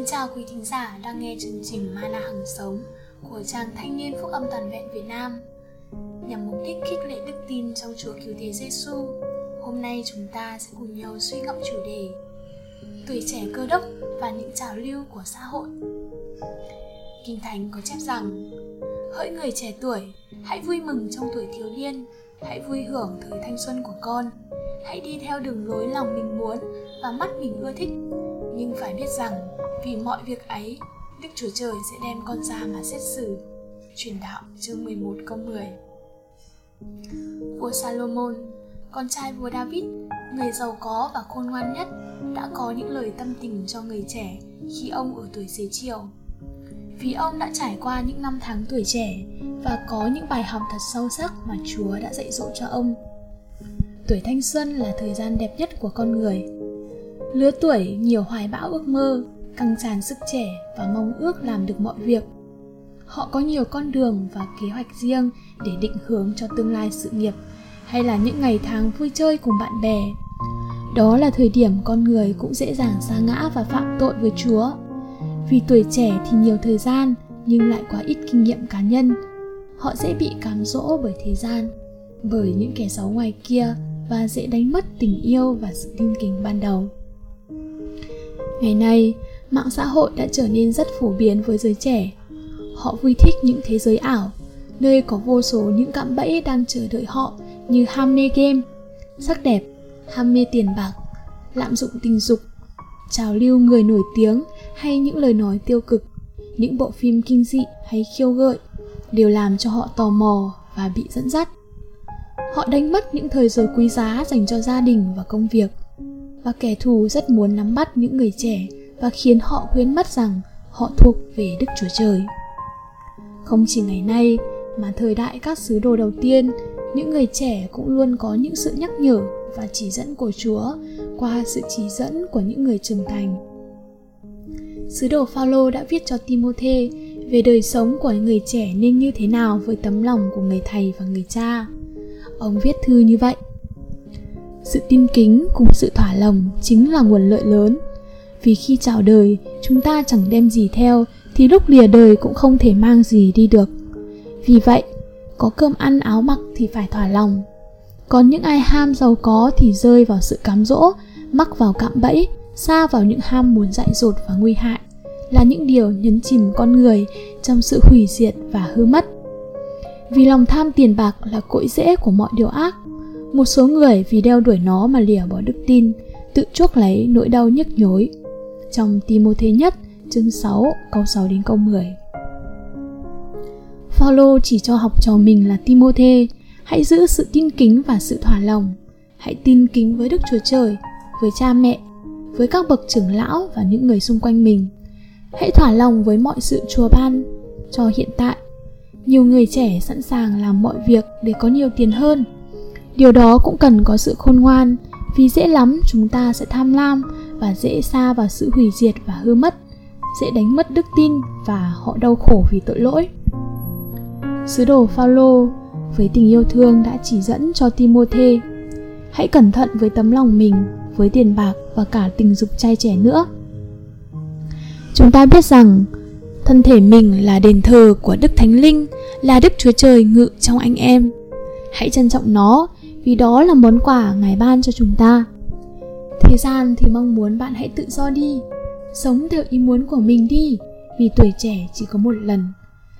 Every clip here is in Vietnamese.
Kính chào quý thính giả đang nghe chương trình Mana Hằng Sống của trang Thanh niên Phúc âm Toàn vẹn Việt Nam. Nhằm mục đích khích lệ đức tin trong Chúa Cứu Thế Giêsu, hôm nay chúng ta sẽ cùng nhau suy ngẫm chủ đề Tuổi trẻ cơ đốc và những trào lưu của xã hội. Kinh Thánh có chép rằng Hỡi người trẻ tuổi, hãy vui mừng trong tuổi thiếu niên Hãy vui hưởng thời thanh xuân của con Hãy đi theo đường lối lòng mình muốn và mắt mình ưa thích. Nhưng phải biết rằng vì mọi việc ấy Đức Chúa Trời sẽ đem con ra mà xét xử Truyền đạo chương 11 câu 10 Vua Salomon, con trai vua David, người giàu có và khôn ngoan nhất, đã có những lời tâm tình cho người trẻ khi ông ở tuổi xế chiều. Vì ông đã trải qua những năm tháng tuổi trẻ và có những bài học thật sâu sắc mà Chúa đã dạy dỗ cho ông. Tuổi thanh xuân là thời gian đẹp nhất của con người. Lứa tuổi nhiều hoài bão ước mơ, căng tràn sức trẻ và mong ước làm được mọi việc. Họ có nhiều con đường và kế hoạch riêng để định hướng cho tương lai sự nghiệp, hay là những ngày tháng vui chơi cùng bạn bè. Đó là thời điểm con người cũng dễ dàng sa ngã và phạm tội với chúa. Vì tuổi trẻ thì nhiều thời gian, nhưng lại quá ít kinh nghiệm cá nhân. Họ dễ bị cám dỗ bởi thế gian, bởi những kẻ xấu ngoài kia và dễ đánh mất tình yêu và sự tin kính ban đầu. Ngày nay mạng xã hội đã trở nên rất phổ biến với giới trẻ. Họ vui thích những thế giới ảo, nơi có vô số những cạm bẫy đang chờ đợi họ như ham mê game, sắc đẹp, ham mê tiền bạc, lạm dụng tình dục, trào lưu người nổi tiếng hay những lời nói tiêu cực. Những bộ phim kinh dị hay khiêu gợi đều làm cho họ tò mò và bị dẫn dắt. Họ đánh mất những thời giờ quý giá dành cho gia đình và công việc, và kẻ thù rất muốn nắm bắt những người trẻ và khiến họ quên mất rằng họ thuộc về Đức Chúa Trời. Không chỉ ngày nay mà thời đại các sứ đồ đầu tiên, những người trẻ cũng luôn có những sự nhắc nhở và chỉ dẫn của Chúa qua sự chỉ dẫn của những người trưởng thành. Sứ đồ Phaolô đã viết cho Timôthê về đời sống của người trẻ nên như thế nào với tấm lòng của người thầy và người cha. Ông viết thư như vậy: Sự tin kính cùng sự thỏa lòng chính là nguồn lợi lớn vì khi chào đời, chúng ta chẳng đem gì theo, thì lúc lìa đời cũng không thể mang gì đi được. Vì vậy, có cơm ăn áo mặc thì phải thỏa lòng. Còn những ai ham giàu có thì rơi vào sự cám dỗ, mắc vào cạm bẫy, xa vào những ham muốn dại dột và nguy hại, là những điều nhấn chìm con người trong sự hủy diệt và hư mất. Vì lòng tham tiền bạc là cội rễ của mọi điều ác, một số người vì đeo đuổi nó mà lìa bỏ đức tin, tự chuốc lấy nỗi đau nhức nhối trong Timothy nhất chương 6 câu 6 đến câu 10. Phaolô chỉ cho học trò mình là Timothy, hãy giữ sự tin kính và sự thỏa lòng. Hãy tin kính với Đức Chúa Trời, với cha mẹ, với các bậc trưởng lão và những người xung quanh mình. Hãy thỏa lòng với mọi sự Chúa ban cho hiện tại. Nhiều người trẻ sẵn sàng làm mọi việc để có nhiều tiền hơn. Điều đó cũng cần có sự khôn ngoan, vì dễ lắm chúng ta sẽ tham lam và dễ xa vào sự hủy diệt và hư mất, dễ đánh mất đức tin và họ đau khổ vì tội lỗi. Sứ đồ Phaolô với tình yêu thương đã chỉ dẫn cho Timôthê, hãy cẩn thận với tấm lòng mình, với tiền bạc và cả tình dục trai trẻ nữa. Chúng ta biết rằng, thân thể mình là đền thờ của đức thánh linh, là đức chúa trời ngự trong anh em. Hãy trân trọng nó vì đó là món quà ngài ban cho chúng ta. Thế gian thì mong muốn bạn hãy tự do đi. Sống theo ý muốn của mình đi Vì tuổi trẻ chỉ có một lần.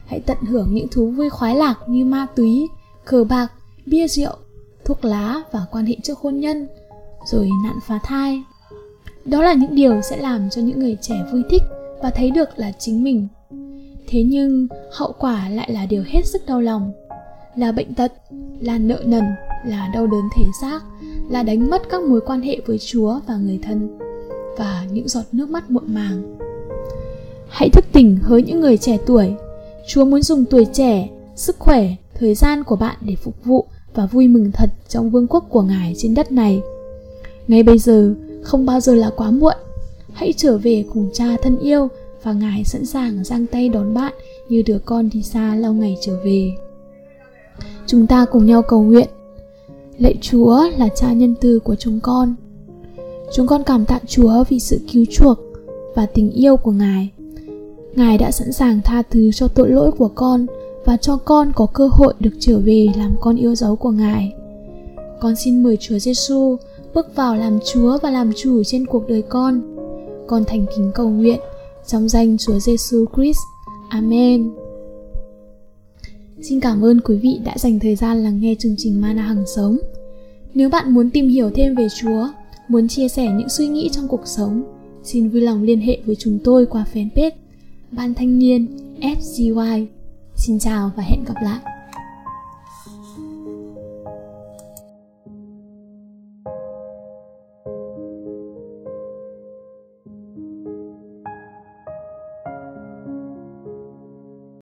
Hãy tận hưởng những thú vui khoái lạc như ma túy, cờ bạc, bia rượu, thuốc lá và quan hệ trước hôn nhân Rồi nạn phá thai. Đó là những điều sẽ làm cho những người trẻ vui thích và thấy được là chính mình. Thế nhưng hậu quả lại là điều hết sức đau lòng. Là bệnh tật, là nợ nần, là đau đớn thể xác là đánh mất các mối quan hệ với Chúa và người thân và những giọt nước mắt muộn màng. Hãy thức tỉnh hỡi những người trẻ tuổi. Chúa muốn dùng tuổi trẻ, sức khỏe, thời gian của bạn để phục vụ và vui mừng thật trong vương quốc của Ngài trên đất này. Ngay bây giờ, không bao giờ là quá muộn. Hãy trở về cùng cha thân yêu và Ngài sẵn sàng giang tay đón bạn như đứa con đi xa lâu ngày trở về. Chúng ta cùng nhau cầu nguyện Lạy Chúa là cha nhân từ của chúng con. Chúng con cảm tạ Chúa vì sự cứu chuộc, và tình yêu của Ngài. Ngài đã sẵn sàng tha thứ cho tội lỗi của con và cho con có cơ hội được trở về làm con yêu dấu của Ngài. Con xin mời Chúa Giêsu bước vào làm Chúa và làm chủ trên cuộc đời con. Con thành kính cầu nguyện trong danh Chúa Giêsu Christ. Amen. Xin cảm ơn quý vị đã dành thời gian lắng nghe chương trình Mana Hằng Sống. Nếu bạn muốn tìm hiểu thêm về Chúa, muốn chia sẻ những suy nghĩ trong cuộc sống, xin vui lòng liên hệ với chúng tôi qua fanpage Ban Thanh niên FGY. Xin chào và hẹn gặp lại.